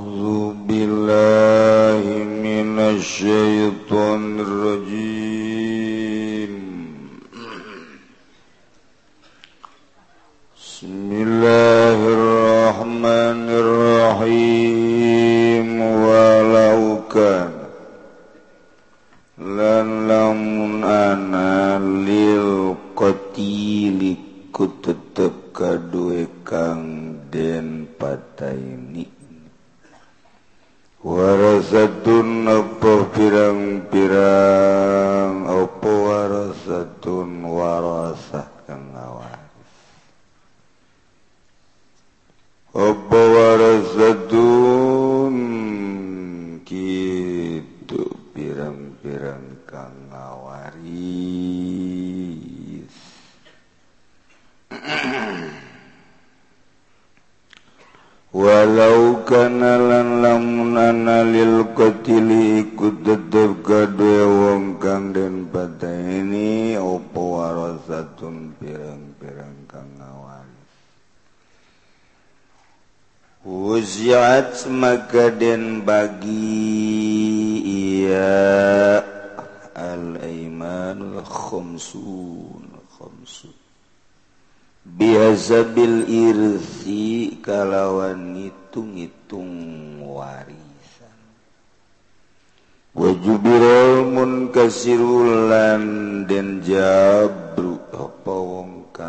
أعوذ بالله من الشيطان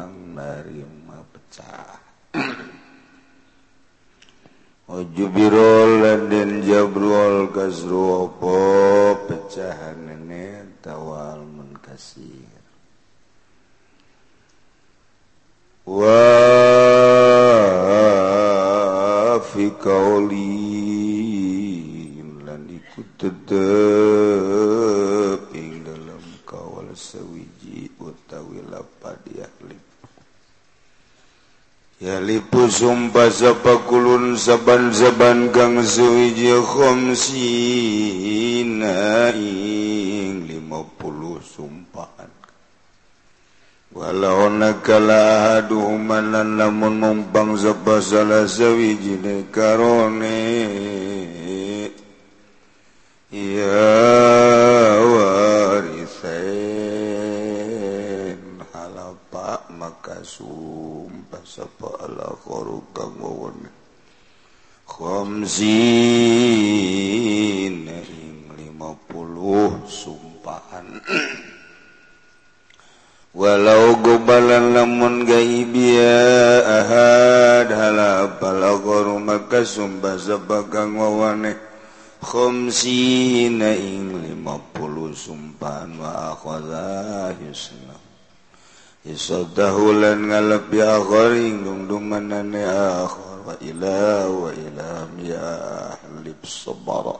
kurang narima pecah. Ojubirol dan jabrol kasru opo pecahan nenek tawal munkasir Wa fi kauli sumpasapakulun saban-saban kang suwiji khamsina ing puluh sumpahan walau nakala aduh manan lamun mumpang sapa salah sawiji karone Isabdahulan ngalepi akhoring dungdung manane akhor wa ila wa ila ya ahlib sabara.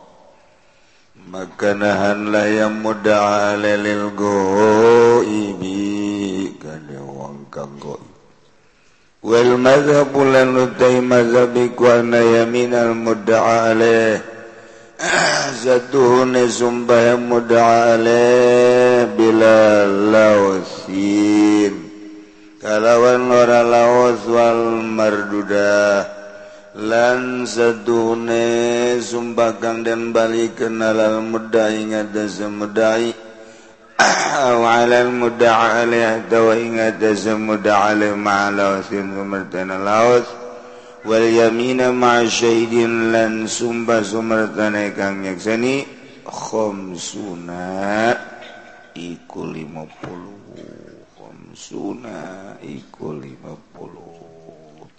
Maka nahanlah yang muda lil goibi kada wang kang goib wal mazhabu lan utai mazhabi kwana yamin al muda alaih zaduhune sumbah muda alaih bila lawasi kalawan ora laos wal marduda. Lan sedune sumbagang dan balik kenalal muda ingat dan semudai أو على المدعى عليه دوائنا تزمد عليه مع لوث ثمرتنا لوث واليمين مع شهيد لن سنب ثمرتنا كان يكسني خمسون iku 50 khamsuna iku 50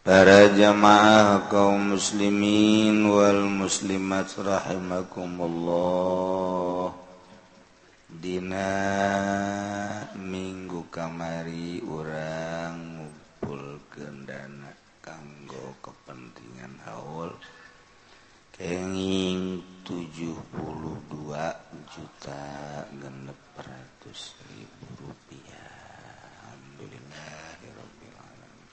Para jamaah kaum muslimin wal muslimat rahimakumullah. Dina minggu kamari urang ngumpul kendana kanggo kepentingan haul kenging 72 juta genep ratus ribu rupiah. Alhamdulillah Alamin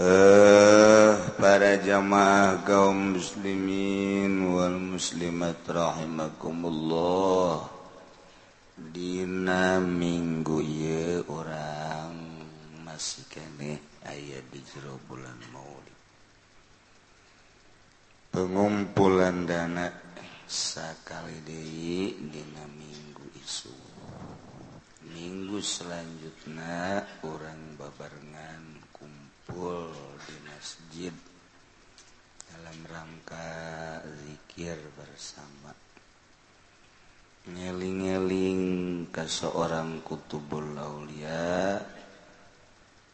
Eh para jamaah kaum muslimin wal muslimat rahimakumullah. Dina minggu ye orang asikaneh aya di jero bulan Maulid. Pengumpulan dana sakali deui dina minggu isu. Minggu selanjutnya orang babarengan kumpul di masjid dalam rangka zikir bersama. Ngeling-ngeling ke seorang kutubul laulia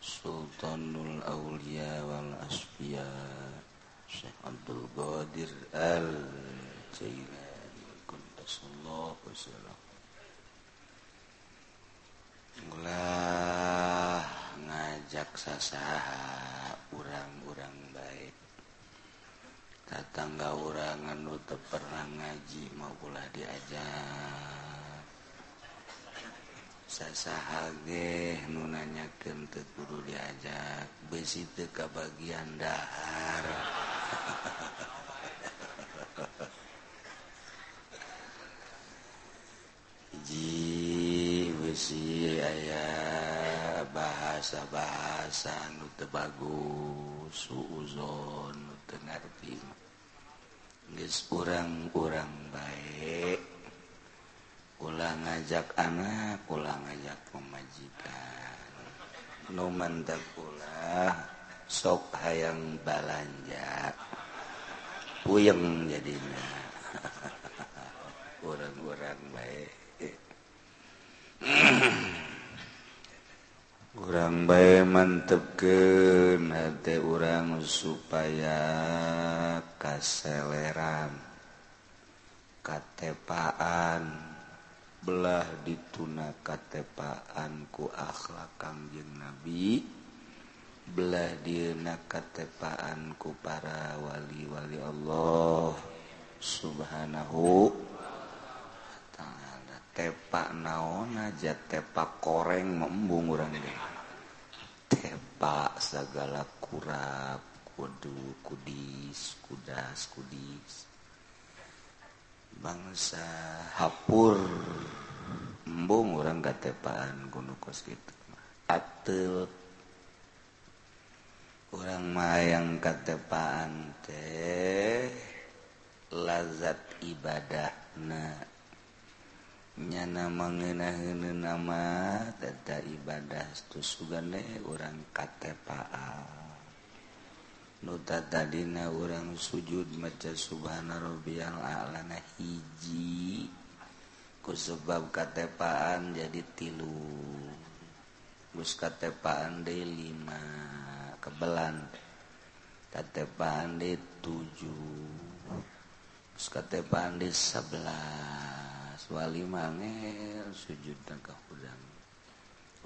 Sultanul Aulia wal Asfiya Syekh Abdul Qadir Al Jailani Kuntasallahu wasallam Ulah ngajak sasaha urang-urang baik. Tatangga urangan nu teu pernah ngaji mau ulah diajak. sasahage nunanyaken teguru diajak besi teka bagian dahar. Ji besi aya bahasa-bahasa nu teu bagus suuzon nu teu ngarti geus urang-urang baik pulang ngajak anak pulang ngajak pemajikan. Nu mantap pula sok hayang balanjak puyeng jadinya. Kurang-kurang baik kurang baik mantep ke hati orang supaya kaseleran katepaan. belah dituna katepaanku akhlak Kangjeng Nabi belah dina katepaanku para wali-wali Allah subhanahu ta'ala. Tepak naon aja tepak koreng membung urang tepak segala kurap kudu kudis kudas kudis. bangsa Hapur. Embung orang katepaan gunung kos gitu atel orang mayang katepaan teh lazat ibadah na nyana mengenaheun nama tata ibadah tu sugane orang katepaan. nuta tadina urang sujud maca Subhana rabbiyal a'la na hiji. Ku sebab katepaan jadi tilu. Gus katepaan de lima. Kebelan. Katepaan de tujuh. Gus katepaan de sebelas. Wali mangel sujud dan kahudang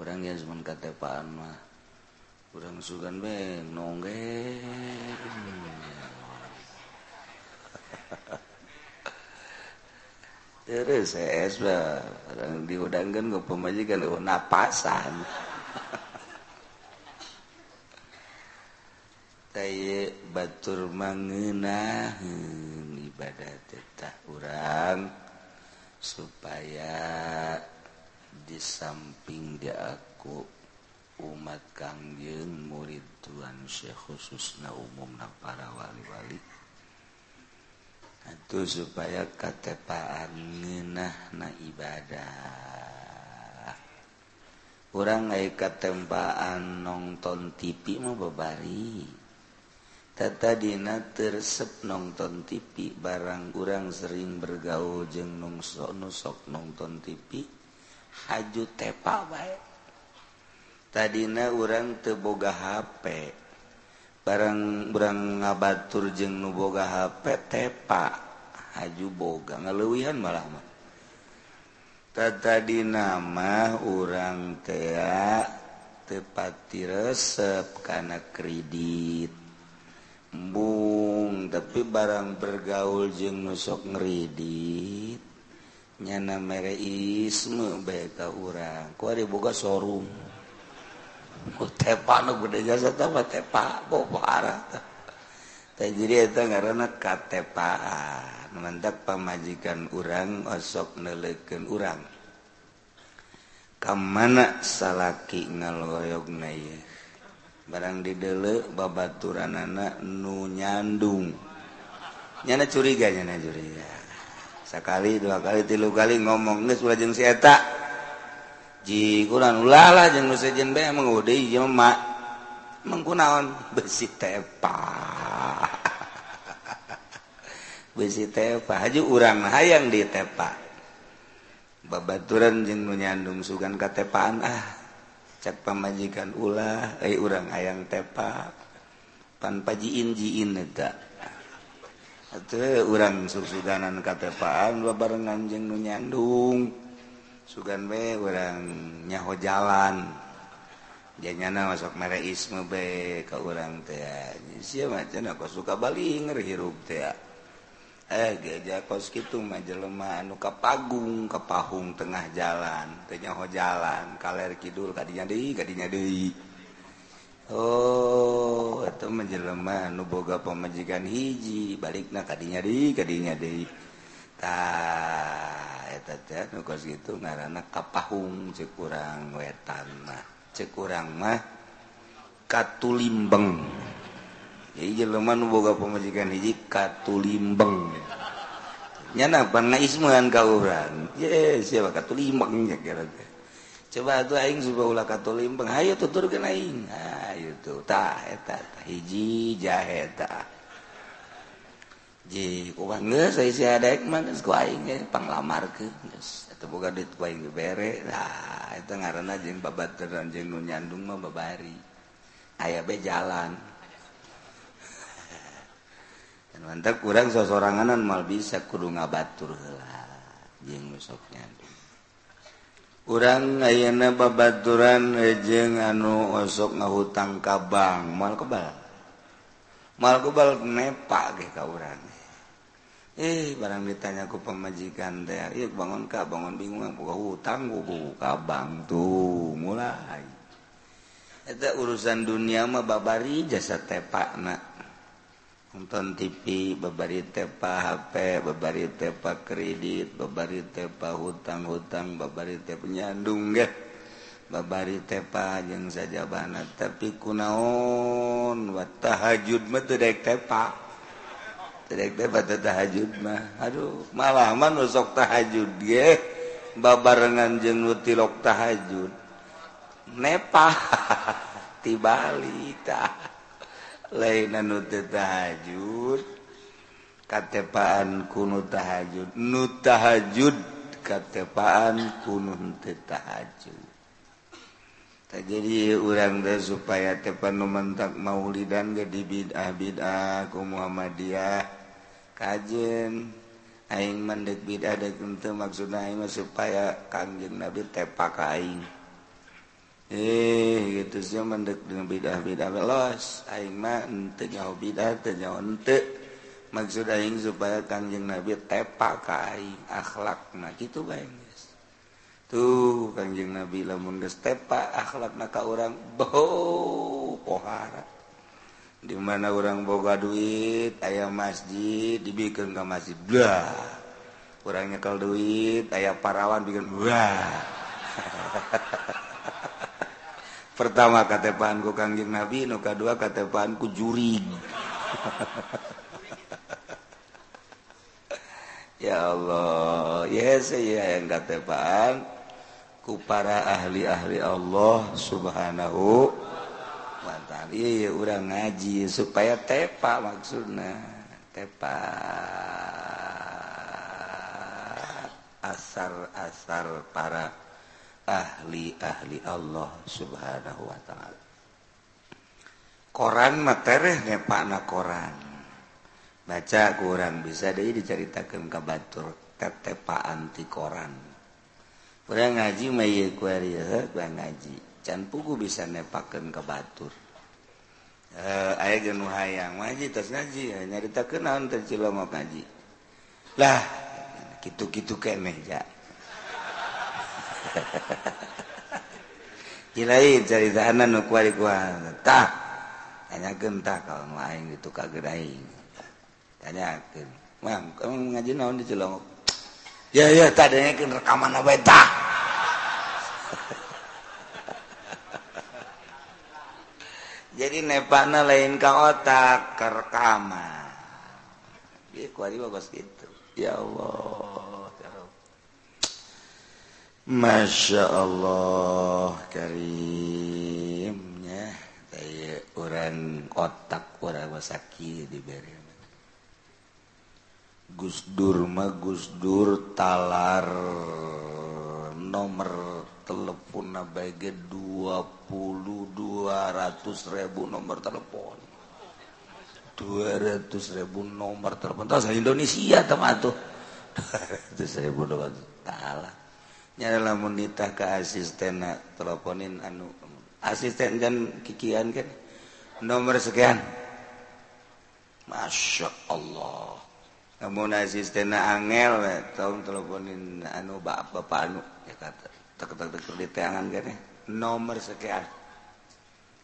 orang yang cuma katepaan mah. Kurang sugan be nongge. Terus es ba. Orang diudangkan ke pemajikan oh napasan. Taye batur mangeunah ibadah tetah orang supaya di samping dia aku umat Kajeng murid Tuhan Syekh khususna umum na para wali-wali. Itu supaya ketepaannah na ibadah. Orang ngai ketempaan nonton TV mau bebari Tatadina tersep nonton TV barang kurang sering bergaul jeng nungsok nusok nonton TV haju tepa baik tadina orang teboga HP barang berang ngabatur jeng nuboga HP tepa. Haju boga ngalewihan malah mah. Tadi nama orang tea tepati resep karena kredit. Embung tapi barang bergaul jeng nusok ngeridit nyana mereisme baik orang ku ada boga sorung katepaan mantap pemajikan urang osok neleken urang. Kamana salaki ngaloyog na barang didele babaturan anak nu nyandung. Nyana curiganya na curiga. Sekali dua kali tilu kali ngomong nges si eta. jikuran ulala jeung nu sejen bae mengudeui jelema mengkunaon besi tepa. Besi tepa. Haju urang hayang di tepa. Babaturan jeung nu nyandung sugan katepaan ah. Cak pamajikan ulah eh urang hayang tepa. Pan pajiin jiin eta. Atuh urang susuganan katepaan barengan jeung nu nyandung. sugan be orang nyaho jalan. Janyana masuk mereisme be ke orang teh sia macan aku suka balik ngerihirup teh eh geja kos gitu mah jelema anu kapagung kapahung tengah jalan. Teh nyaho jalan kaler kidul kadinya deui kadinya deui. Oh itu menjelema nu boga pamajikan hiji balikna kadinya deui kadinya deui. gitu ngaana kapahung cekurang wetan mah. Cekurang mah katulimbeng. Jadi boga pemajikan hiji katulimbeng. Nyana pan ngaismean kauran ye siapa? Katulimbeng ya kira coba tuh aing suka ulah katulimbeng. Tutur tuturkeun aing. Ayo tuh. Tah eta hiji jaheta ji uang geus we si adek mah geus kuaing ge panglamarkeun geus eta boga duit kuaing ge bere. Nah eta ngaranna jeung babaturan jeung nu nyandung mah babari. Aya be jalan. Dan mantap kurang sosoranganan mal bisa kudu ngabatur jeng musoknya kurang ayana babaturan eh, jeng anu osok ngahutang kabang mal kebal. Mal kebal nepa ge ka urang. eh barang ditanyaku pemajikan teh yuk bangun kak bangun bingung buka hutang buku kabang tuh mulai. Itu urusan dunia mah babari jasa tepak nak nonton TV babari tepa HP babari tepa kredit babari tepa hutang-hutang babari tepa nyandung ya. babari tepa yang saja banget tapi kunaon watahajud mah teu tepa. Aduh malaman nusok tahajud ye babarengan jeng tilok tahajud. Nepa tibali tibalita lainan tahajud. Katepaan kuno tahajud. Nu tahajud katepaan kuno tahajud. Jadi orang deh supaya tepan numentak maulidan ke dibid ah bid'ah ku Muhammadiyah. kajen aing mendek bid'ah dek tentu maksudnya aing supaya kangjeng nabi tepak aing. Eh gitu sih mendek dengan bid'ah bid'ah los aing mah ente nyaho bid'ah teu nyaho ente. Maksud aing supaya kanjeng nabi tepak ka aing akhlak nah gitu bae guys tuh kanjeng nabi lamun geus tepak akhlak ka urang boh pohara. di mana orang boga duit ayah masjid dibikin ke masjid. Blah. Orang nyekel duit ayah parawan bikin blah. Pertama katepahanku kangjeng nabi nu kedua katepahanku juring ya Allah. Yes ya yang katepahan ku para ahli-ahli Allah subhanahu wa mantan iya orang ngaji supaya tepa maksudnya tepa. Asar-asar para ahli-ahli Allah subhanahu wa ta'ala. Koran materi nepak koran. Baca kurang bisa deh diceritakan ke batur tetepa anti koran. Kurang ngaji mah iya ngaji. can pugu bisa nepaken ke Batur. Eh, aya genuh hayang ngaji eh, terus ngaji nyarita kenaon teh cilomok ngaji. Lah gitu-gitu keneh meja. Jilain cari anak nu kuari kuan tah tanya gentah kalau lain itu gitu tanya kan mam kamu ngaji naon di cilomok ya ya tadinya kan rekaman apa tah. jadi nepana lain ka otak kerekama dia kuari bagus gitu. Ya Allah Masya Allah karimnya saya orang otak orang wasaki diberi. Gus Dur mah Gus Dur talar nomor telepon nabage 20 200 ribu nomor telepon. 200 ribu nomor telepon. Tahu saya Indonesia teman tuh? 200 ribu nomor. Talar nyara lamun nita ke asisten teleponin anu asisten kan kikian kan? Nomor sekian. Masya Allah. Asisten angel tahun teleponin anu bapak anu diteangan gane nomor sekian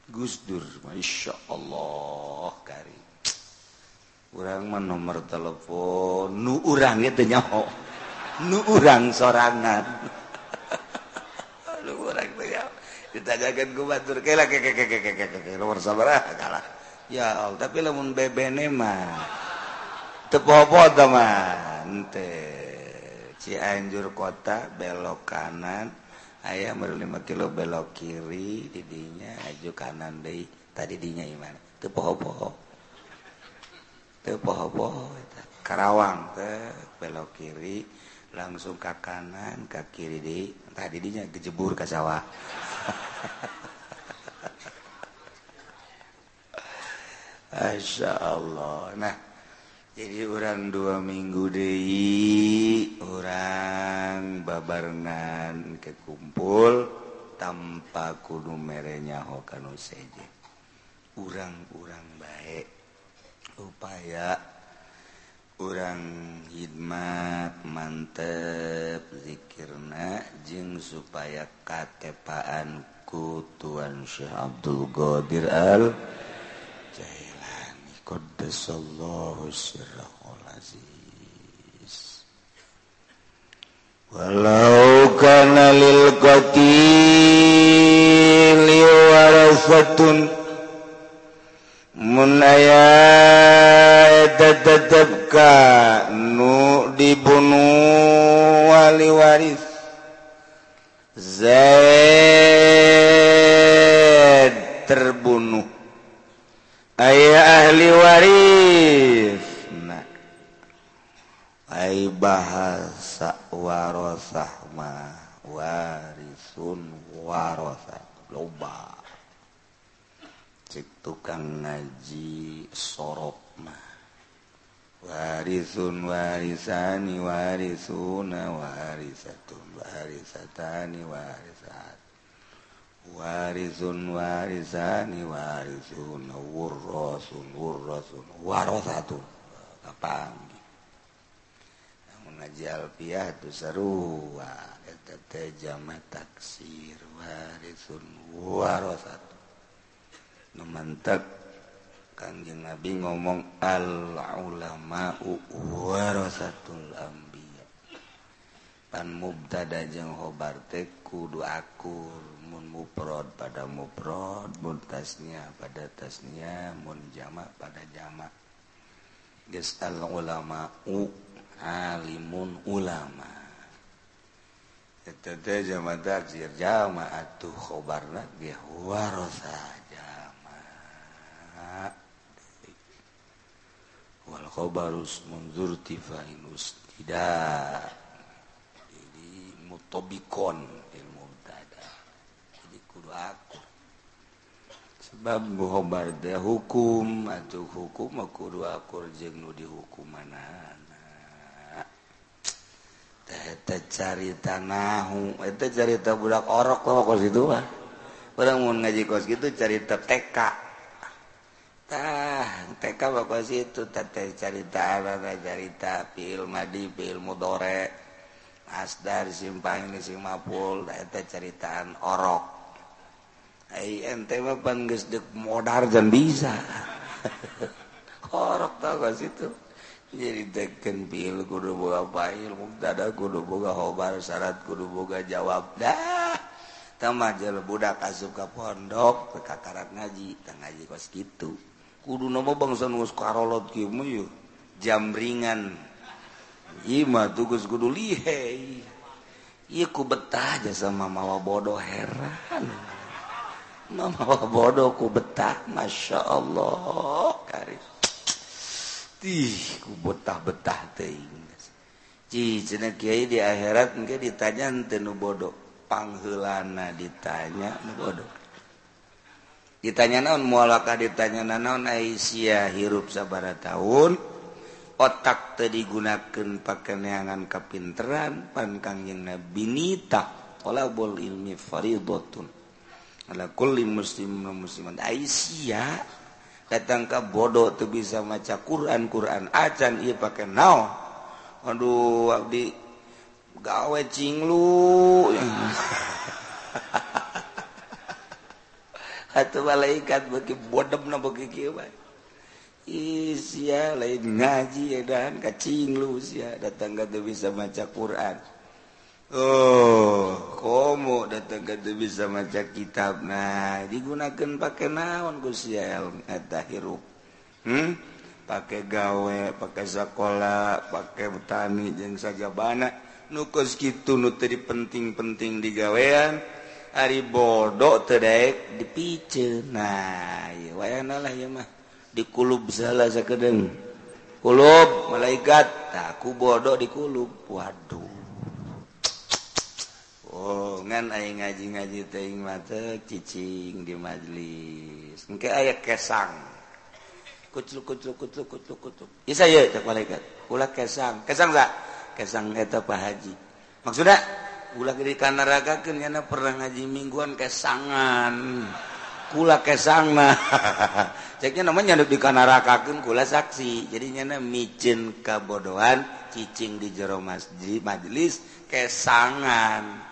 Gus Dur Masya Allah kari kurang mah nomor telepon nu urang gitu nyaho nu urang sorangan nu urang teh nyaho ditagakeun ku batur kela ke ke ke ke ke ke nomor sabar kalah ya Allah tapi lamun bebene mah teu popo mah Cianjur kota belok kanan ayam baru 5 kilo belok kiri didinya aju kanan deh. Tadi dinya gimana? Itu poho-poho. Itu poho-poho. Karawang teh belok kiri langsung ke kanan ke kiri di. Tadi dinya kejebur ke sawah. Masya Allah. Nah jadi orang dua minggu Dei orang babarnan kekumpul tanpa kudu merenya Hokan saja urang-urang baik upaya orang hikmat mantep zikirna jeng supaya katepaan kutuan Syekh Abdul Qadir al Jaya Qaddasallahu sirrahu aziz Walau kana lil qatili warafatun munaya aya ka nu dibunuh wali waris Zaid terbunuh aya ahli waris. Nah. ay bahasa warosah mah warisun warosah. Loba. Cek tukang ngaji sorok mah. Warisun warisani warisuna warisatun warisatani warisat. warisun warisani warisun wurrosun wurrosun warosatun. Kapanggih. Namun ajal piyah tu seru eta teh jama taksir. Warisun warosatun. Nementek kanjeng nabi ngomong al ulama warasatul ambiya pan mubtada jeung hobar teh kudu akur. Muprod pada muprod mun tasnya pada tasnya mun jama pada jama geus al ulama u alimun ulama. Eta teh jama takzir jama atuh khobarna ge warasa jama wal khobarus munzur tifain tidak. Jadi mutobikon aku. Sebab gohobar hukum atau hukum aku dua akur jeng nu dihukum mana teh cari tanahu itu eh, carita budak orok loh kos itu mah. Orang mau ngaji kos gitu carita TK tah TK kos itu tete carita ada carita film madi film dore asdar simpang ini simapul mapul ceritaan orok. modar dan bisa. Korok tau gak situ jadi teken pil kudu boga pail muktada kudu boga hobar syarat kudu boga jawab. Dah! Tamah jele budak asup ke pondok ke kakarat ngaji tang ngaji kos gitu kudu nama bangsa nus karolot kimu yuk jam ringan. Ima tugas kudu lihei. Iya ku betah aja sama mawa bodoh heran. Mama bodohku betah. Masya Allah betah-betah di akhirat mungkin ditanya tenu bodoh? Panghelana ditanya bodoh? Ditanya naon? Mualakah ditanya naon? Aisyah hirup sabara tahun otak tadi digunakan pakai neangan kapinteran kangjeng nabi nita olabul ilmi faridotun. Alakuli muslim musliman Aisyah datangkah bodoh tuh bisa maca Quran Quran acan iya pakai nao aduh abdi gawe cinglu. Atau malaikat bagi bodem na bagi kieu Isya lain ngaji edan kacinglu sia. Datang ka bisa maca Quran. Oh komo datang ke bisa maca kitab nah digunakan pakai naon Gusyatahirrup hmm? pakai gawe pakai sekolah pakai petani yang saja banyak. nukus gitu nu tadi penting-penting di gawean. Ari bodoh terdek dipice nah ya wayana lah ya mah dikulub salah sekedeng kulub malaikat aku bodoh dikulub waduh Oh ngan aing ngaji-ngaji teing mate cicing di majelis. Engke aya kesang. Kucuk kucuk kucuk kucuk kucuk. Isa ye cek malaikat. Ulah kesang. Kesang sa? Kesang eta Pak Haji. Maksudna ulah gede ka neraka nyana pernah ngaji mingguan kesangan. Kula kesang kesangna. Ceknya namanya nyanduk di kanarakakeun kula saksi. Jadi nyana micin kabodohan cicing di jero masjid majelis kesangan.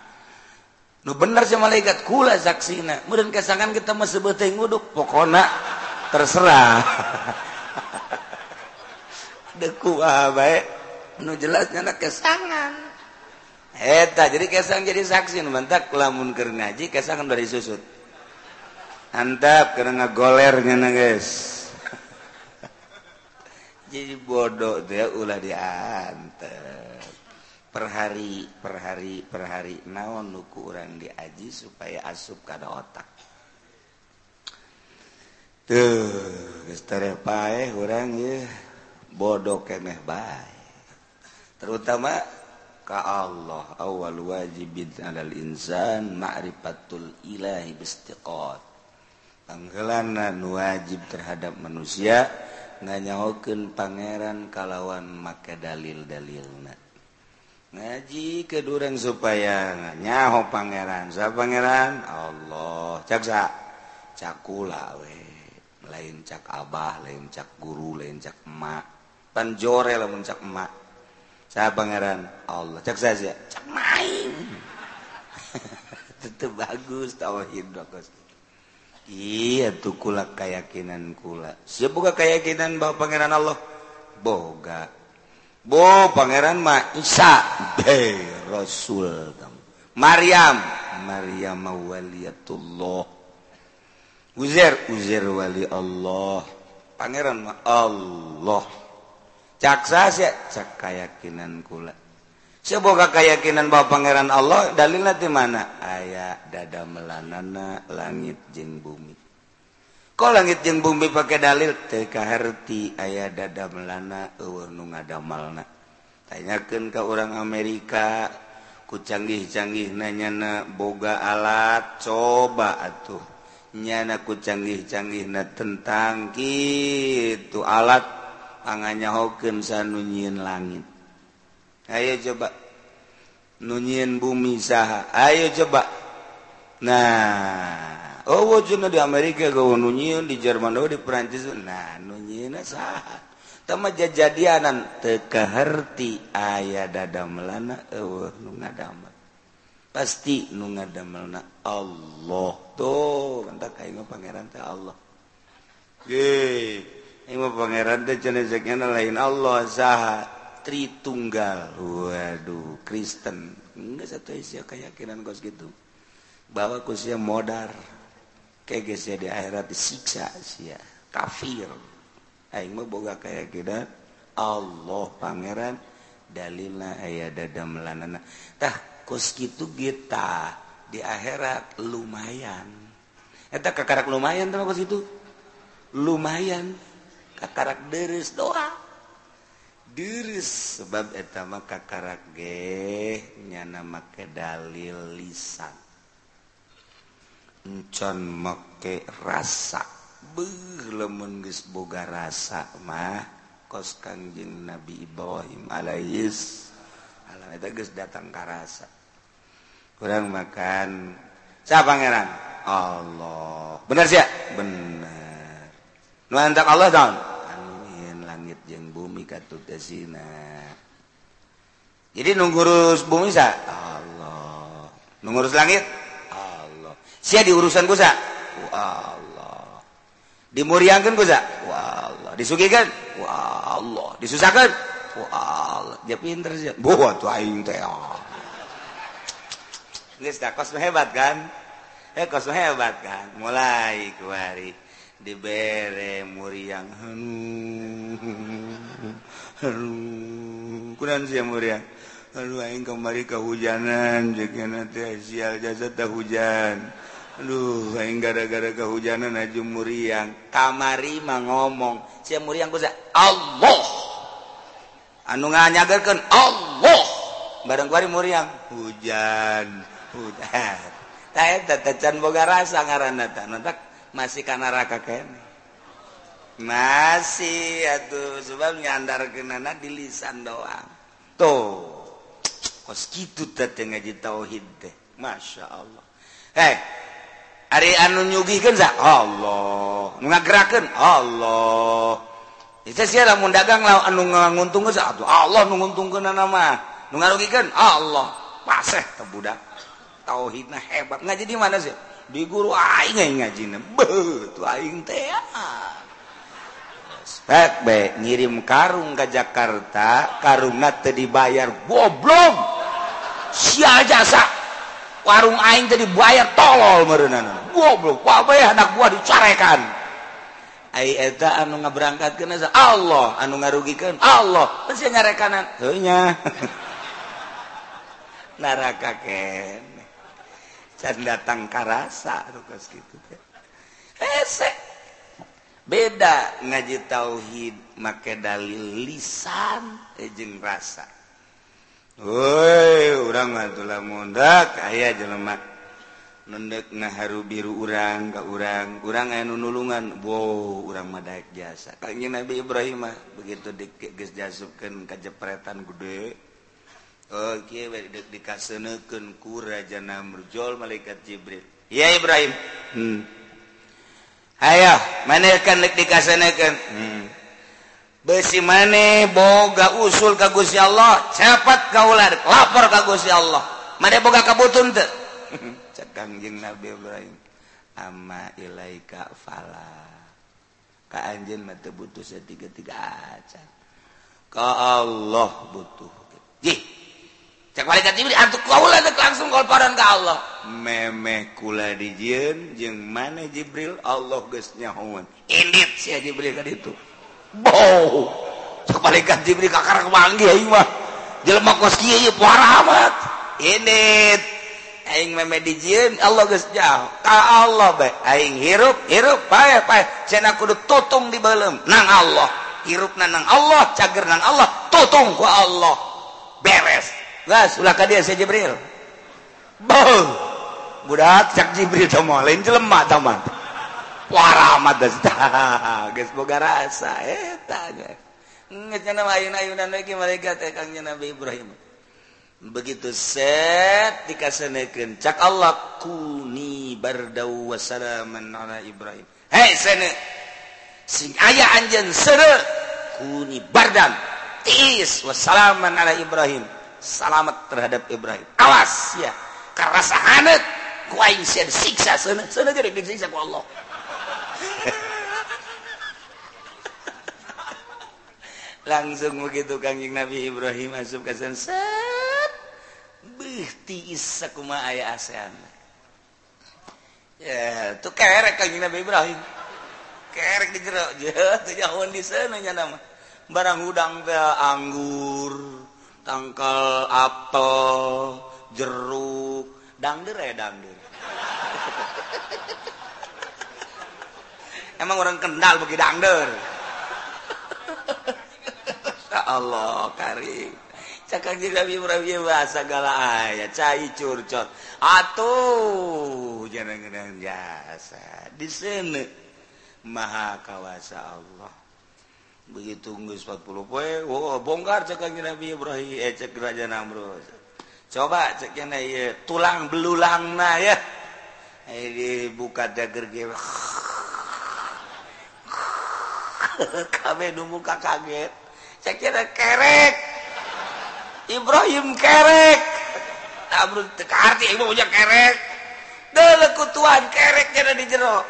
nu bener sih malaikat kula saksina. Meureun kasangan kita mah sebeuh teh nguduk pokona terserah. Deku ah bae nu jelas nyana kesangan. Eta jadi kesang jadi saksi nu mentak lamun keur ngaji kesangan dari susut. Antap keur ngagoler nyana guys jadi bodoh teh ulah diantar. perhari perhari perhari naon nuku orang diaji supaya asup kada otak. Tuhpae eh, orang ya bodoh kemeh baik terutama ka Allah awal wajibin alal insan ma'rifatul ilahi bistiqot panggelanan wajib terhadap manusia nganyahokeun pangeran kalawan make dalil-dalilna. ngaji ke durang supaya nyaho Pangeran. Sa Pangeran? Allah. Caksa cakula we. Lain cak Abah lain cak guru lain cak emak. Tan jore lamun cak emak. Sa Pangeran? Allah. Cak saja cak main. Tetep bagus tauhid bagus iya tuh kula keyakinan kula. Siapa keyakinan bahwa Pangeran Allah? Boga. Bo Pangeran Ma Isa hey, Rasul Maryam Maryam waliyatullah. Uzair Uzair wali Allah. Pangeran Ma Allah. Caksa sih cak keyakinan kula. Seboga keyakinan bahwa pangeran Allah dalilnya di mana? Ayat dada melanana langit jeng bumi. kok langit yang bumi pakai dalil TKHti ayah dada melana nu ngadamalna. Tanyakan ke orang Amerika ku canggih-canggih nanyana boga alat coba atuh. Nyana ku canggih-canggih na tentang gitu alat panganya hokem sanunyiin langit. Ayo coba. Nunyiin bumi saha. Ayo coba. Nah. Oh, di Amerika gaununyiun di Jerman oh, di Perancis nah nunyina sah. Tama jajadianan teu kaharti aya dadamelana eueuh nu ngadamel. Pasti nu ngadamelna Allah. Tuh, entah ka ieu pangeran teh Allah. Ye, ieu mah pangeran teh cenah sakena lain Allah saha Tritunggal. Waduh, Kristen. Enggak satu isi keyakinan kos gitu. Bahwa kusia modar. kegesnya di akhirat disiksa sia. Kafir. Aing mah boga kaya geda Allah pangeran dalilna aya dada melanana. Tah kos kitu kita di akhirat lumayan. Eta kakarak lumayan tah kos itu lumayan. Kakarak deres doa deres sebab eta mah kakarak ge nyana make dalil lisan. encan make rasa. Lemen geus boga rasa mah. Kos kangjeng Nabi Ibrahim alais alam eta geus datang ka rasa. Kurang makan. Siapa pangeran? Allah. Benar sih benar. Nu Allah dong angin langit jeung bumi katut desina jadi nunggurus bumi sa? Allah. Nunggurus langit? Sia di urusan kusa. Wah Allah. Dimuriangkan kusa. Wah Allah. Disugikan. Wah Allah. Disusahkan. Wah Allah. Dia pinter sih. Buat tuh aing teh. Geus da kosmo hebat kan? Eh kosmo hebat kan? Mulai kuari dibere muriang. Hanu. Hanu. Kunan sia muriang. Hanu aing kemari kehujanan jeung teh sial jasa teh hujan. Aduh lain gara-gara kehujanan aja muriang. Kamari mah ngomong. Siapa muriang ku Allah. Anu nganyagerkeun Allah. Bareng kuari muriang hujan hujan. Tah eta can boga rasa ngaranna tah. Masih karena raka kene. masih atuh sebab nyandar kenana di lisan doang. Tuh. Kos gitu teh ngaji tauhid teh. Masyaallah heh Ari anu nyugikan sa Allah. Ngagerakan Allah. Itu sih mau dagang lah anu nguntung sa atuh. Allah nu nguntungkeun nama nu ngarugikeun Allah. Paseh teu budak. Tauhidna hebat. Ngaji di mana sih? Di guru aing aing ngajina beuh tu aing teh Spek be. Ngirim karung ke Jakarta karungna teu dibayar. Goblok! Sia jasa warung aing jadi bayar tolol merenana goblok wae anak gua dicarekan ai eta anu ngaberangkatkeun asa? Allah anu ngarugikeun Allah pasti ngarekanan? Heuh nya. Neraka keneh can datang karasa anu kitu teh hese beda ngaji tauhid make dalil lisan eh, jeung rasa. woi oranglah muda aya jelemak nendek ngaharu biru urang ke urang. Kurang aya nulungan wow urang Madaik jasa. Kayaknya Nabi Ibrahimah begitu dikit guys jasubkan kejepretan gede oh, Oke baik dikasenekeun ku Raja Namrjol malaikat Jibril. Ya Ibrahim. Hmm. Hayo manehkan dek dikasenekeun hmm. besi mane boga usul kagus ya Allah cepat kaular lapor kagus ya Allah. Mana boga kabutun teh. Cekangjing Nabi Ibrahim. Ama ilaika fala. Ka anjeun mah teu butuh satiga-tiga acan ka Allah butuh. Jih cek malaikat Jibril antuk kaula teh langsung kalparan ka Allah. Memeh kula dijieun jeung mana Jibril Allah geus nyahoan indit sia Jibril ka ditu. balikan diberi kakak manggi aing mah. Jelema kos kieu ieu parah amat. Ini aing meme dijieun Allah geus jauh. Ka Allah bae aing hirup hirup bae bae cenah kudu tutung di beuleum nang Allah. Hirupna nang Allah cager nang Allah tutung ku Allah. Beres. Gas ulah ka dia saya Jibril. Beuh budak cak Jibril teh lain jelema taman warboga rasa Nabi Ibrahim begitu set dikasenekan cak Allah kuni bardau wassalaman ala Ibrahim. Hei sene. Sing aya anjen sere kuni bardan tis wassalaman ala Ibrahim. Salamet terhadap Ibrahim. Awas ya. Karena sahanet ku aing siksa sene. Sene jadi disiksa ku Allah. Langsung begitu Kanjing Nabi Ibrahim masuk ke set. Bihti kuma aya ASEAN. Ya tuh kerek Kanjing Nabi Ibrahim. Kerek di jero. Jauh di sana nama. Barang udang teh anggur tangkal apel jeruk. Dangder ya dangder. Emang orang kendal begitu dangder ka Allah karim. Cakap di Nabi Muhammad bahasa gala ayat cai curcot. Atuh jangan gedang jasa. Di sini maha kawasa Allah. Begitu ngus 40 poe oh, bongkar cakap di Nabi Ibrahim eh cek raja Namrud. Coba cek yang ya tulang belulang na ya eh, ini buka dager gitu kabeh nu muka kaget. kerek. Ibrahim kerek. Kerek. Lekutuan kerek jadi di jerok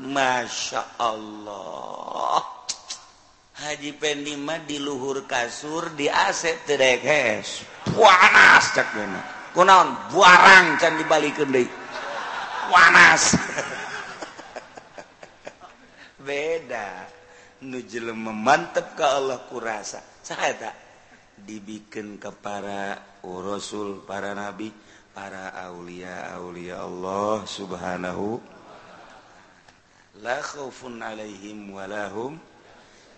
Masya Allah. Haji Pendima di luhur kasur di aset terdekes panas cek dina kunaon buarang can dibalikin deui. Panas. Beda. nujele memantap ke Allah kurasa. Saya tak dibikin ke para rasul para nabi para aulia aulia Allah subhanahu. La khaufun alaihim walahum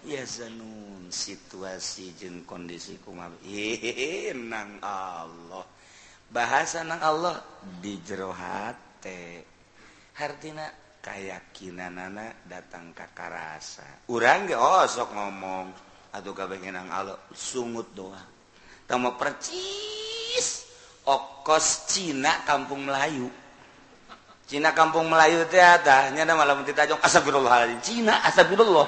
yazanun. Situasi jin kondisi kumab nang Allah. Bahasa nang Allah di jero hate hartina kayakakinan nana datang kakarasa urang osok ngomong aduh kaang Allah sungut doa. Sama percis okos Cina Kampung Melayu. Cina Kampung Melayu tiadanya nama lamun ditajong astagfirullahaladzim Cina astagfirullah.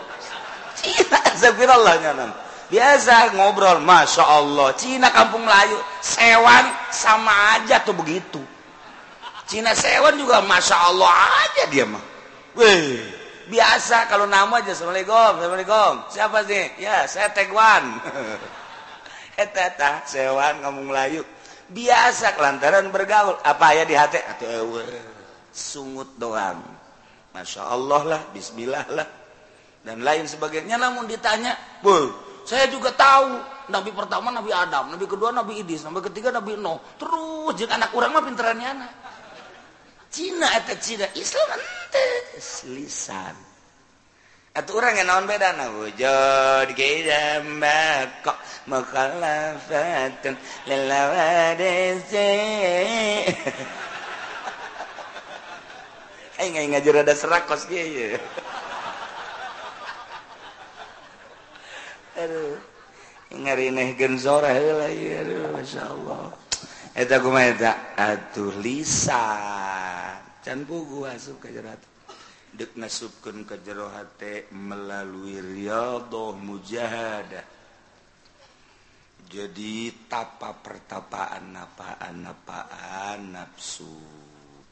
Cina astagfirullah nyana biasa ngobrol Masya Allah Cina Kampung Melayu sewan sama aja tuh begitu. Cina sewan juga masya Allah aja dia mah. Wih, biasa kalau nama aja assalamualaikum, assalamualaikum. Siapa sih? Ya, saya Tegwan. Eteta sewan ngomong Melayu. Biasa kelantaran bergaul. Apa ya di hati? Atuh sungut doang. Masya Allah lah, Bismillah lah. Dan lain sebagainya. Namun ditanya, Boy, saya juga tahu. Nabi pertama Nabi Adam, Nabi kedua Nabi Idris, Nabi ketiga Nabi Nuh. Terus jika anak orang mah pinterannya anak. Cina atau Cina? Islam ente. Lisan atau orang yang naon beda? Na wujud kita kok mukhalafatun lelawadese Eh nggak ngajar ada serakos dia ya. Aduh, Ngari neh genzora lah ya, aduh, masya Allah. Eta kumah eta, atuh lisan. canpu gua asup ke jerat? Dek nasubkeun ke jero hate melalui riyadhah mujahadah. Jadi tapa pertapaan napaan napaan nafsu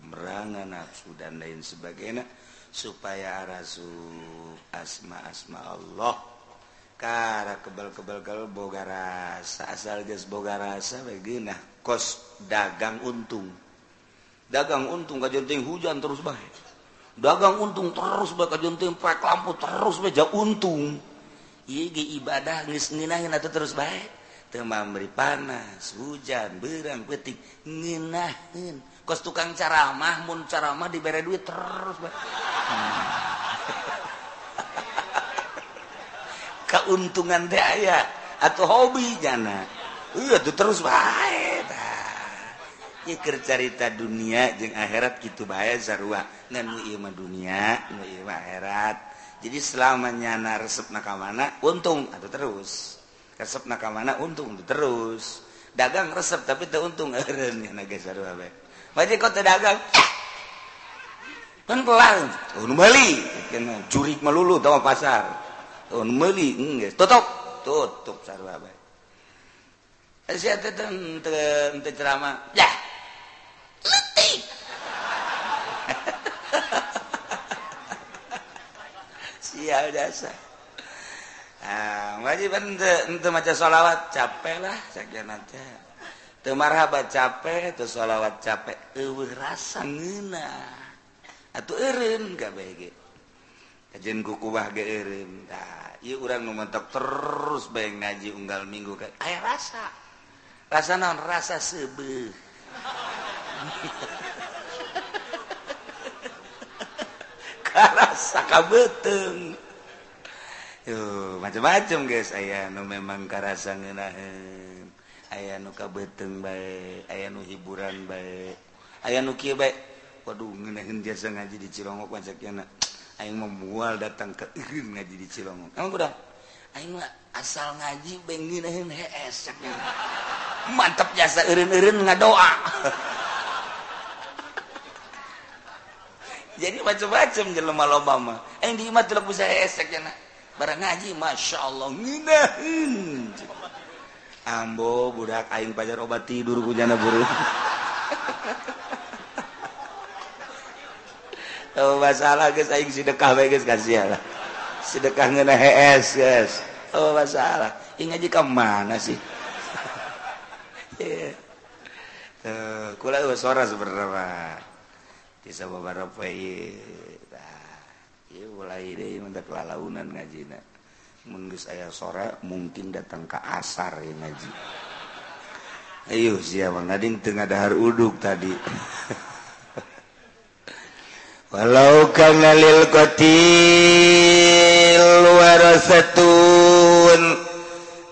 merangan nafsu dan lain sebagainya supaya rasuk asma-asma Allah. Kara kebal kebal kebal boga rasa asal gas boga rasa begina kos dagang untung. Dagang untung kajunting hujan terus baik dagang untung terus baik kajunting pakai lampu terus beja untung. Iya ibadah ngis nginahin atau terus baik temam beri panas hujan berang petik nginahin kos tukang caramah mun caramah diberi duit terus baik keuntungan daya atau hobi jana. Iya tuh terus baik cerita dunia jeng akhirat gitu bahaya sarua. zarwa ilmu dunia akhirat. Jadi selamanya na resep nakamana untung atau terus. Resep nakamana untung untung terus. Dagang resep tapi tak untung wajib kau dagang kan pelan. Tahun beli curi kan melulu tahu pasar. On beli enggak tutup tutup sarua baik saya tetap ceramah ya sial jasa wajib untuk maca sholawat capek lah sekian aja. Temarhabat capek itu sholawat capek eueuh rasa ngeunah. Atuh eureun kabeh ge. Kajian ku kubah ge eureun. Tah ieu urang terus bae ngaji unggal minggu kan aya rasa. Rasa non rasa seubeuh karasa kabeuteung macam-macam guys. Aya nu memang karasa ngenahan aya nuka beteng baik aya nu hiburan baik aya nu kia baik waduh ngenahan jasa ngaji di Cilongok macam kiana aing memual datang ke uh, ngaji di Cilongok emang udah aing mah asal ngaji beng ngenahan hees mantap jasa eureun-eureun ngadoa. Jadi macam-macam jelema loba mah. Aing diimat teu bisa hees kiana barang ngaji Masya Allah Ambo budak aing pajar obat tidur kujana buru Oh, masalah guys aing sedekah bae guys kasihan. Sedekah ngeuna HS guys. Oh, masalah. Ing ngaji ka mana sih? yeah. Tuh, kula suara sebenarnya. Bisa bapak-bapak mulai kelaunan ngaji mengus aya sore mungkin datang ke asar ya ngaji. Ayo siapa ngading tengah dahar uduk tadi. Walau kana lil qatil warasatun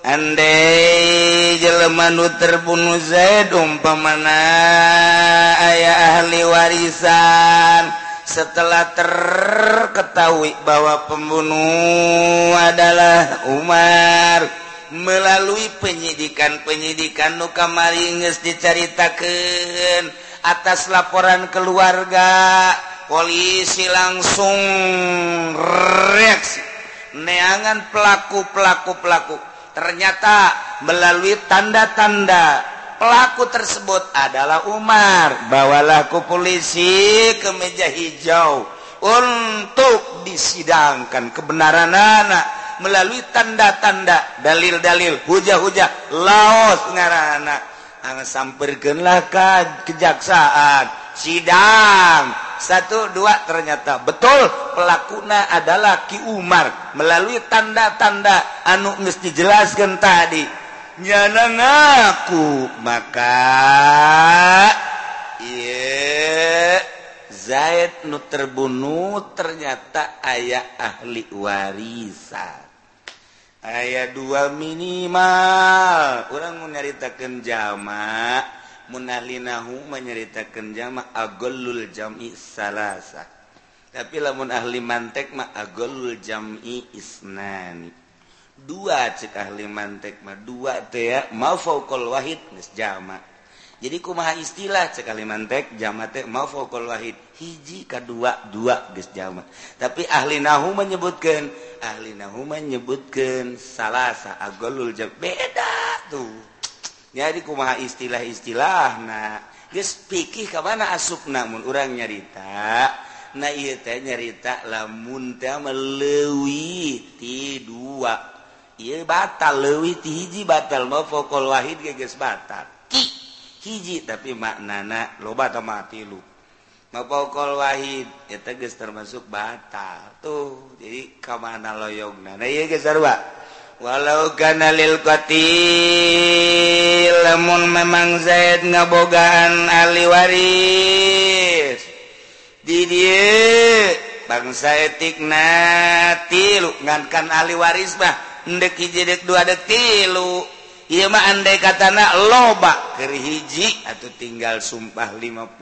andai jelema nu terbunuh Zaid umpamana aya ahli warisan setelah terketahui bahwa pembunuh adalah Umar melalui penyidikan-penyidikan Nuka Maringes diceritakan atas laporan keluarga polisi langsung reaksi. Neangan pelaku-pelaku pelaku ternyata melalui tanda-tanda pelaku tersebut adalah Umar. Bawalahku polisi ke meja hijau untuk disidangkan kebenaran anak melalui tanda-tanda dalil-dalil hujah-hujah laos ngarana Ang sampirkanlah ke kejaksaan. Sidang. Satu dua ternyata betul. Pelakuna adalah Ki Umar. Melalui tanda-tanda anu mesti jelaskan tadi. nyana ngaku maka Zaid nu terbunuh ternyata ayah ahli warisan. Ayat dua minimal. Orang menyaritakan jamak munalinahu menyeritakan jamak agolul jami salasa. Tapi lamun ahli mantek ma agolul jami isnani. dua cek ahli mantek mah dua teh mafaukul wahid geus jama. Jadi kumaha istilah cek ahli mantek jama teh mafaukul wahid. Hiji kedua dua geus jama. Tapi ahli nahu menyebutkan ahli nahu menyebutkan salasa agolul jam. Beda tuh. Jadi kumaha istilah-istilah nah geus pikih ka mana asupna mun urang nyarita. Nah iya teh nyarita lamun teh melewi ti dua. Iye batal lewiti hiji batal mau fokol Wahid geges batal. Ki. hiji tapi maknana loba mati lu. Mau fokol Wahid ya teges termasuk batal. Tuh jadi kamana loyong nana iya geus sarua. Walau kana lil qatil lamun memang Zaid ngabogaan ahli waris. Di dieu bangsa etikna tilu ngankan ahli waris mah. endek dek dua dek tilu. Andai kata loba keur hiji atuh tinggal sumpah 50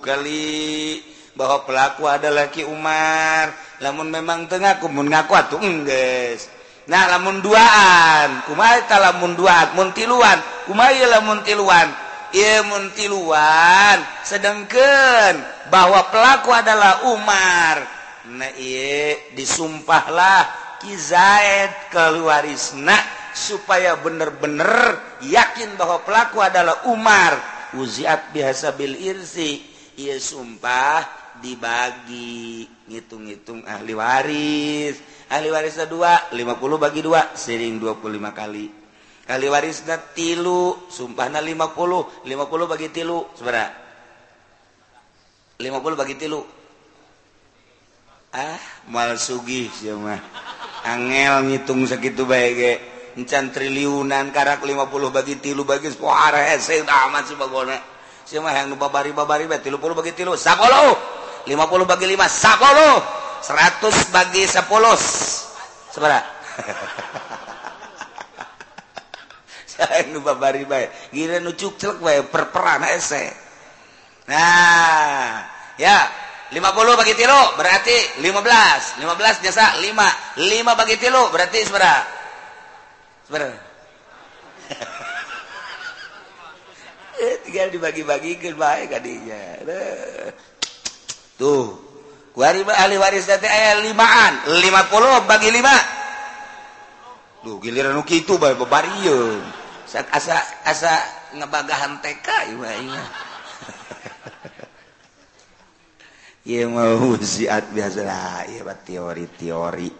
kali. Bahwa pelaku adalah Ki Umar. Namun memang tengah kumun ngaku atuh enggeus. Nah lamun duaan. Kumaha eta lamun duaan? Mun tiluan. Kumaha ieu lamun tiluan? Bahwa pelaku adalah Umar. Nah ieu disumpahlah Kizaid keluarisna supaya bener-bener yakin bahwa pelaku adalah Umar. Uziat biasa bil irsi. Ia sumpah dibagi. Ngitung-ngitung ahli waris. Ahli warisnya dua 50 bagi dua sering 25 kali. Kali warisnya tilu sumpahna 50 50 bagi tilu saudara. 50 bagi tilu. Ah mal sugih sih mah. angel ngitung segitu baik encan triliunan karak 50 bagi tilu bagi suara hese eh, amat sebagona semua yang nu babari babari bae 30 bagi tilu 10 50 bagi 5 10 100 bagi 10 sabara saya nu babari bae gira nu cukclek bae perperan eh, hese nah ya. 50 bagi tilu berarti 15 15 jasa 5 5 bagi tilu berarti seberapa? Seberapa? Eh, tinggal dibagi-bagi ke baik kadinya tuh. Kuari ahli waris teh aya limaan. 50 bagi 5 tuh giliran nu kitu bae bebarieun asa asa ngebagahan TK ieu mah. mau mauziat biasalah teori-teori.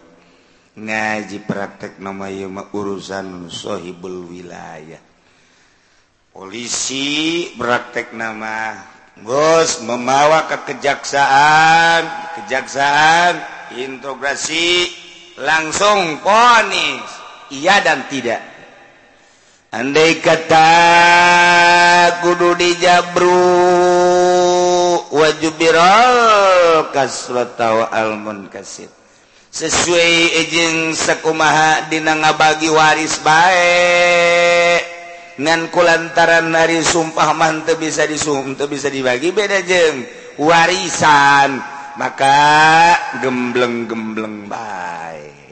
Ngaji praktek nama urusan sohibul wilayah. Polisi praktek nama Bos memawa ke kejaksaan kejaksaan integrasi langsung ponis iya dan tidak. andai kata kudu dijabru wajubiral kaswatawa almun kasir sesuai ejeng sakumaha dina ngabagi waris baik ngan kulantaran nari sumpah mantep bisa disum teu bisa dibagi beda jeng. Warisan maka gembleng-gembleng baik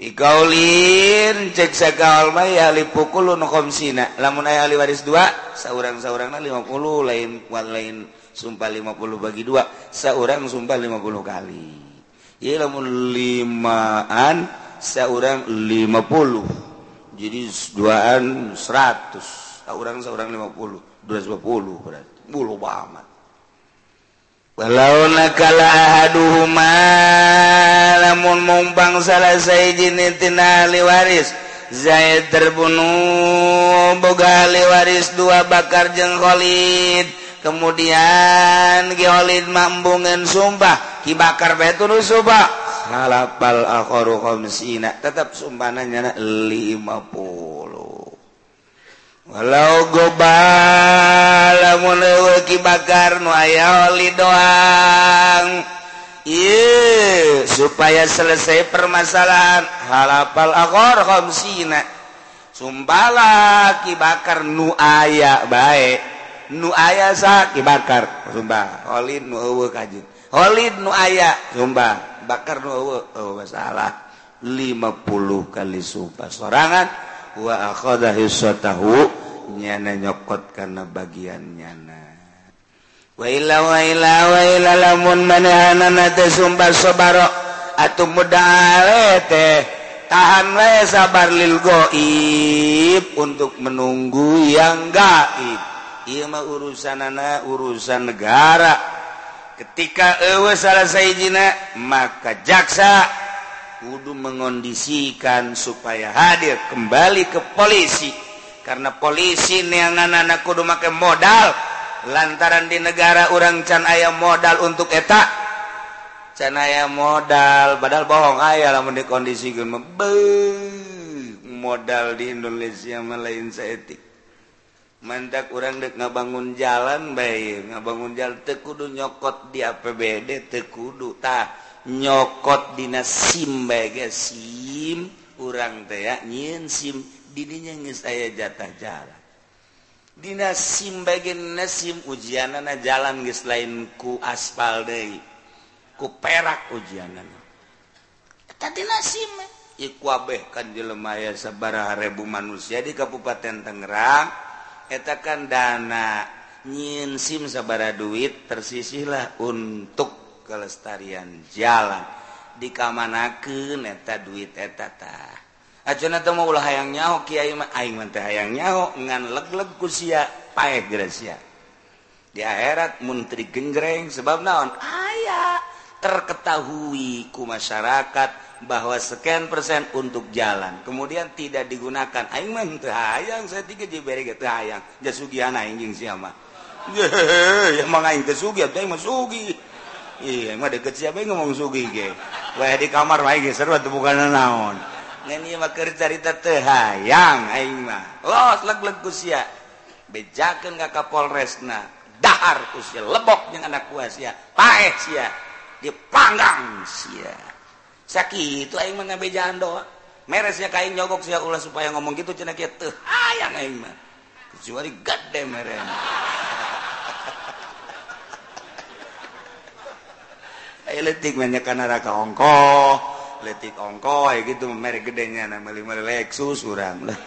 Ikaulin cek sakal mah ya li pukulun khamsina. Lamun aya ahli waris dua, saurang-saurangna 50 lain kuat lain sumpah 50 bagi dua, saurang sumpah 50 kali. Ieu lamun limaan saurang 50. Jadi duaan 100. Saurang saurang 50, 250 berarti. Bulu banget. lamun mumpang salah sayjitina waris. Zaid terbunuh bogali waris dua bakar jengkhoid kemudian Geolid mambungen sumpah kibakar betul Subah halapal akhru khamsina tetap sumbanannya 50 walau gobalki bakar nuyaoli doang. Iye, supaya selesai permasalahan halapal akhor Sina Sumbala ki bakar nu aya baik nu aya sakit bakar Sumba Olid nu kajin nu aya Sumba bakar nu oh, salah 50 kali sumpah. Sorangan wa nyana nyokot karena bagian nyana. Waila waila waila lamun manehana nate sumpah sobaro atuh mudah teh tahan wae sabar lil goib untuk menunggu yang gaib. Iya mah urusan anak urusan negara. Ketika ewe salah sayjina maka jaksa kudu mengondisikan supaya hadir kembali ke polisi. Karena polisi neangan anak kudu make modal. Lantaran di negara orang can ayam modal untuk etak can ayam modal badal bohong ayah lamun dikondisikan modal di Indonesia melain seetik mantak orang dek ngabangun jalan baik ngabangun jalan tekudu nyokot di APBD tekudu tah. nyokot dina SIM baga SIM urang teh nyin SIM didinya geus aya jatah jalan. Dina SIM baga SIM ujianana jalan geus lain ku aspal deui ku perak ujianana. Eta dina SIM eh. ieu kabeh kan jelema aya sabaraha ribu manusia di Kabupaten Tangerang. Eta kan dana nyin SIM sabara duit tersisihlah untuk kelestarian jalan. Di kamanakeun eta duit eta tah. Ajeuna teh mah ulah hayang nyaho kiai mah aing mah teh hayang nyaho ngan leg-leg ku sia paeh gracia di akhirat muntri gengreng sebab naon? Aya terketahui ku masyarakat bahwa sekian persen untuk jalan. Kemudian tidak digunakan. Aing mah teu hayang saya tiga diberi teu hayang. Jasugiana anjing siapa ya mang aing teh sugih teh mah sugih Mah deket siapa ngomong sugi ge. Wah di kamar mah ge seru atuh bukan naon. Ngan ieu mah keur carita teu hayang aing mah. Los leg-leg ku sia. Bejakeun ka Kapolresna. Dahar ku sia lebok jeung anak kuas sia. Paeh sia. Dipanggang sia. Sakitu aing mah ngabejaan doa. Meresnya kain nyogok sia ulah supaya ngomong gitu cenah kieu teu hayang aing mah. Kecuali gede mere. letik banyak neraka ongkoh letik ongkoh ya gitu merek gedenya nama lima Lexus urang. Lah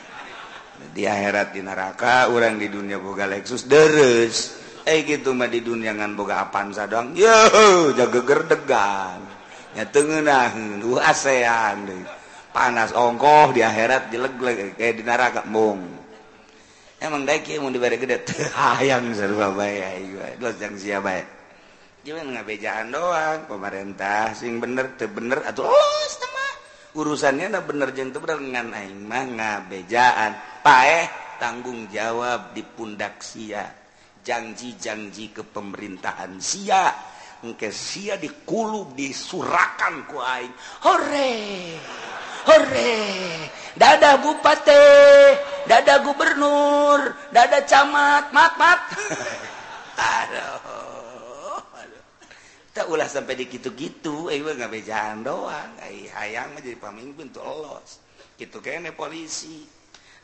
di akhirat di neraka urang di dunia boga Lexus deres. Eh gitu mah di dunia ngan boga Avanza doang. Yo jaga gerdegan. Ya tengenah lu ASEAN deh. panas ongkoh di akhirat di leg kayak di neraka mung emang daki mau diberi gede. Hayang serba baik dosa yang siapa ya jangan ngabejahan doang. Pemerintah sing bener te bener atau oh sama urusannya na bener jeng te bener ngan aing mah ngabejaan. Paeh tanggung jawab di pundak sia. Janji janji ke pemerintahan sia. Engke sia dikulub disurakan ku aing. Hore! Hore! Dada bupati dada gubernur dada camat mat mat tak ulah sampai di gitu-gitu eh gue nggak bejaan doang. Eh hayang jadi pemimpin tuh los gitu kayaknya polisi.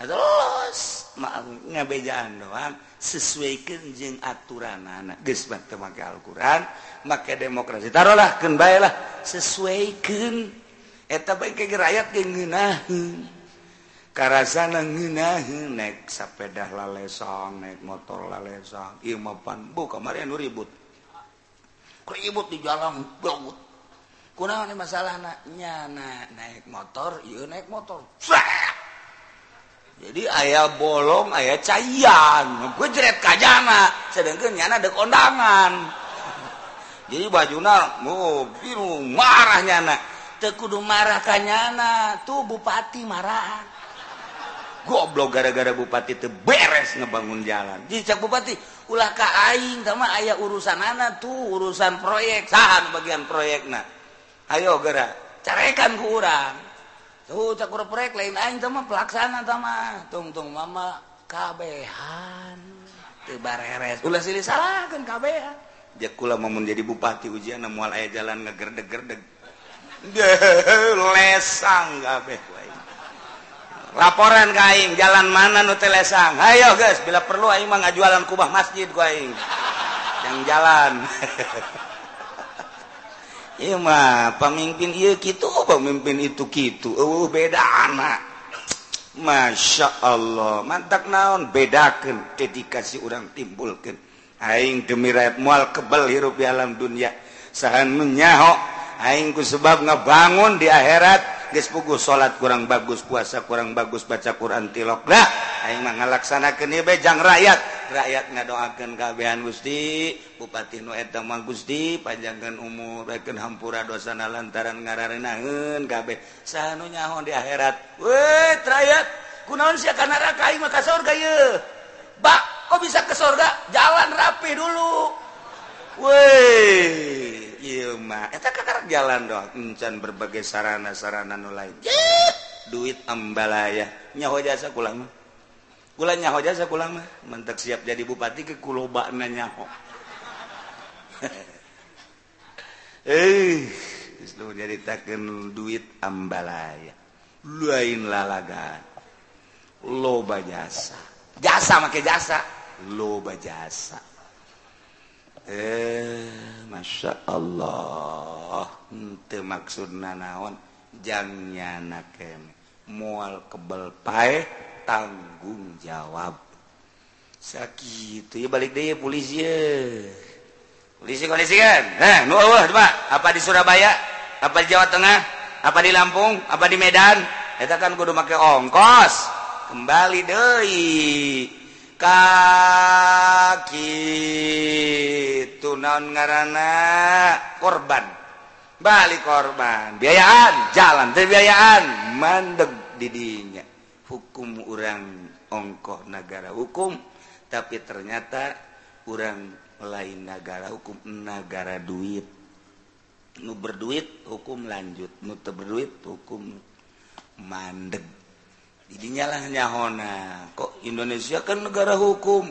Atau los maaf nggak bejaan doang. Sesuaikan jeng aturan anak geus make Al-Qur'an make demokrasi. Taruhlah keun bae lah. Sesuaikan. Eh, Eta bae ke rakyat ge ngeunaheun. Karasana ngeunaheun naik sepeda lalesong naik motor lalesong. Ieu mah pan bu kemarin nu ribut. ribut di jalan dawut kunaon masalah nyana naik motor iya naik motor. Frak! jadi ayah bolong ayah cayan gue jeret kajana sedangkan nyana ada kondangan. Jadi bajuna mau biru marah nyana. Tekudu marah kanyana tuh bupati marah goblok gara-gara bupati itu beres ngebangun jalan. Dicak bupati ulah ka aing sama ayah urusan anak tuh urusan proyek saham bagian proyek nah ayo gara carekan ku urang. Tuh cak proyek lain aing sama pelaksana sama tung tung mama kabehan. Tebareres ulah silih salahkan kabehan. Dia kula mau menjadi bupati ujian mual ayah jalan ngegerdeg-gerdeg lesang kabeh laporan kaing jalan mana nutelesang ayo guys bila perlu aing mah ngajualan kubah masjid ku aing. Yang jalan. Iya mah pemimpin iya gitu pemimpin itu gitu uh beda anak. Masya Allah mantak naon? Bedakan dedikasi orang timbulkan aing demi rakyat mual kebel hirup di alam dunia. Sahan menyahok aing ku sebab ngebangun di akhirat. gespugus salat kurang bagus puasa kurang bagus baca Quran tiloklah laksanakan bejang rakyat. Rakyat ngadoakan keabehan Gusti Bupati Nuetama Gusti panjangkan umur reken hampura dosana lantaran ngararenangan kabeh. Sanu nyahon di akhirat. Weh rakyat kunaon sia kana neraka? Maka surga ye bak kok bisa ke surga jalan rapi dulu. Weh. jalan docan berbagai sarana-sarana nu lain. Duit ambalaya. Nyaho jasa kulama kula nyaho jasa kulama mentek siap jadi bupati ke kuloba na nyaho. Eh jadi nyaritakan duit ambalaya. Lain lalagan loba jasa. Jasa make jasa. Loba jasa. eh Masya Allah maksud nanaon jannya na mual kebel pae tanggung jawab. Sakit ya balik deh polisi polisi polisi kan? Nah nu eueuh apa di Surabaya? Apa di Jawa Tengah? Apa di Lampung? Apa di Medan? Kita kan kudu make ongkos. Kembali deh kaki. Tunaon ngaana korban. Balik korban. Biayaan. Jalan terbiayaan mandeg didinya hukum orang ongkoh negara hukum. Tapi ternyata orang lain negara hukum. Negara duit. Nu berduit hukum lanjut. Nu berduit hukum mandeg. jadinyalah nyahona. Kok Indonesia kan negara hukum?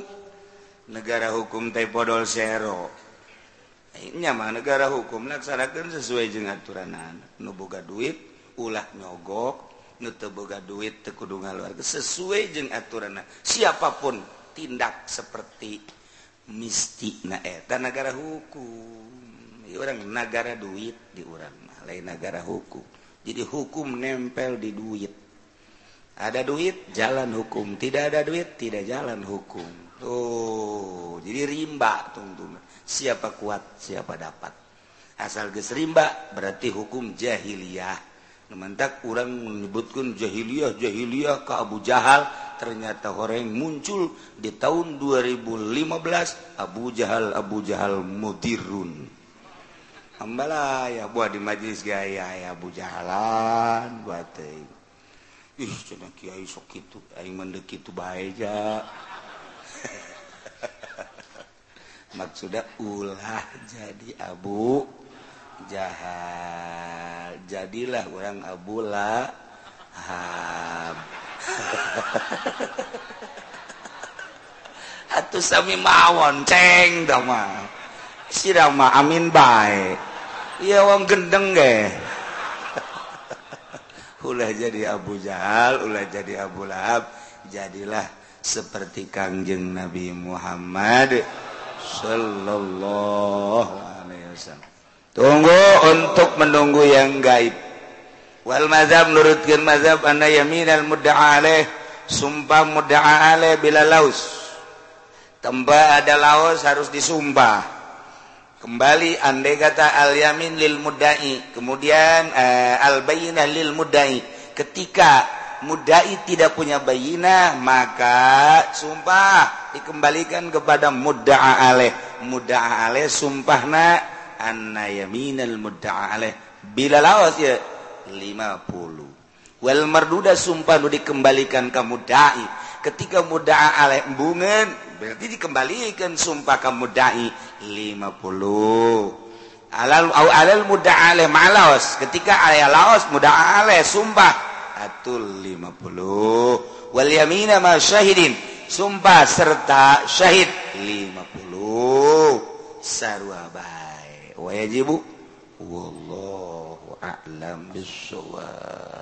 Negara hukum teh Tepodol Sero. Nyama negara hukum laksanakan sesuai dengan aturanan nuboga duit ulah nyogok. Nuteboga duit tekudungan luar sesuai jeng aturan. Siapapun tindak seperti mistik naeta negara hukum. Di orang negara duit di orang lain negara hukum. Jadi hukum nempel di duit. ada duit jalan hukum. Tidak ada duit tidak jalan hukum. Tuh jadi rimba tungtung siapa kuat siapa dapat. Asal ges rimba berarti hukum jahiliyah. Nementak orang menyebutkan jahiliyah jahiliyah ke Abu Jahal ternyata orang yang muncul di tahun 2015 Abu Jahal Abu Jahal mudirun. Ambala ya buat di majelis gaya ya Abu Jahalan buat ih cina kiai sok itu aing mendek itu baja maksudnya ulah jadi abu jahal. Jadilah orang abu lahab. Hatu sami mawon ceng dama sirama amin baik iya wong gendeng deh ulah jadi Abu Jahal ulah jadi Abu Lahab jadilah seperti Kangjeng Nabi Muhammad Shallallahu Alaihi Wasallam. Tunggu untuk menunggu yang gaib. Wal mazhab nurutkan mazhab anda yaminal mudda'a alaih. Sumpah mudda'a alaih bila laus. Temba ada laos harus disumpah. Kembali andai kata al yamin lil mudai kemudian uh, al bayinah lil mudai ketika mudai tidak punya bayinah maka sumpah dikembalikan kepada mudda'a alaih mudda'a alaih sumpahna anna yaminal mudda'a alaih bila lawas ya 50 wal marduda sumpah nu dikembalikan ke mudda'i. Ketika mudda'a alaih embungan berarti dikembalikan sumpah ke mudda'i 50 alal muda Laos ketika aya Laos muda sumpah atul 50 wal yamina ma Syahidin. Sumpah serta Syahid. 50 sarwabai wajibu wallahu a'lam bissawab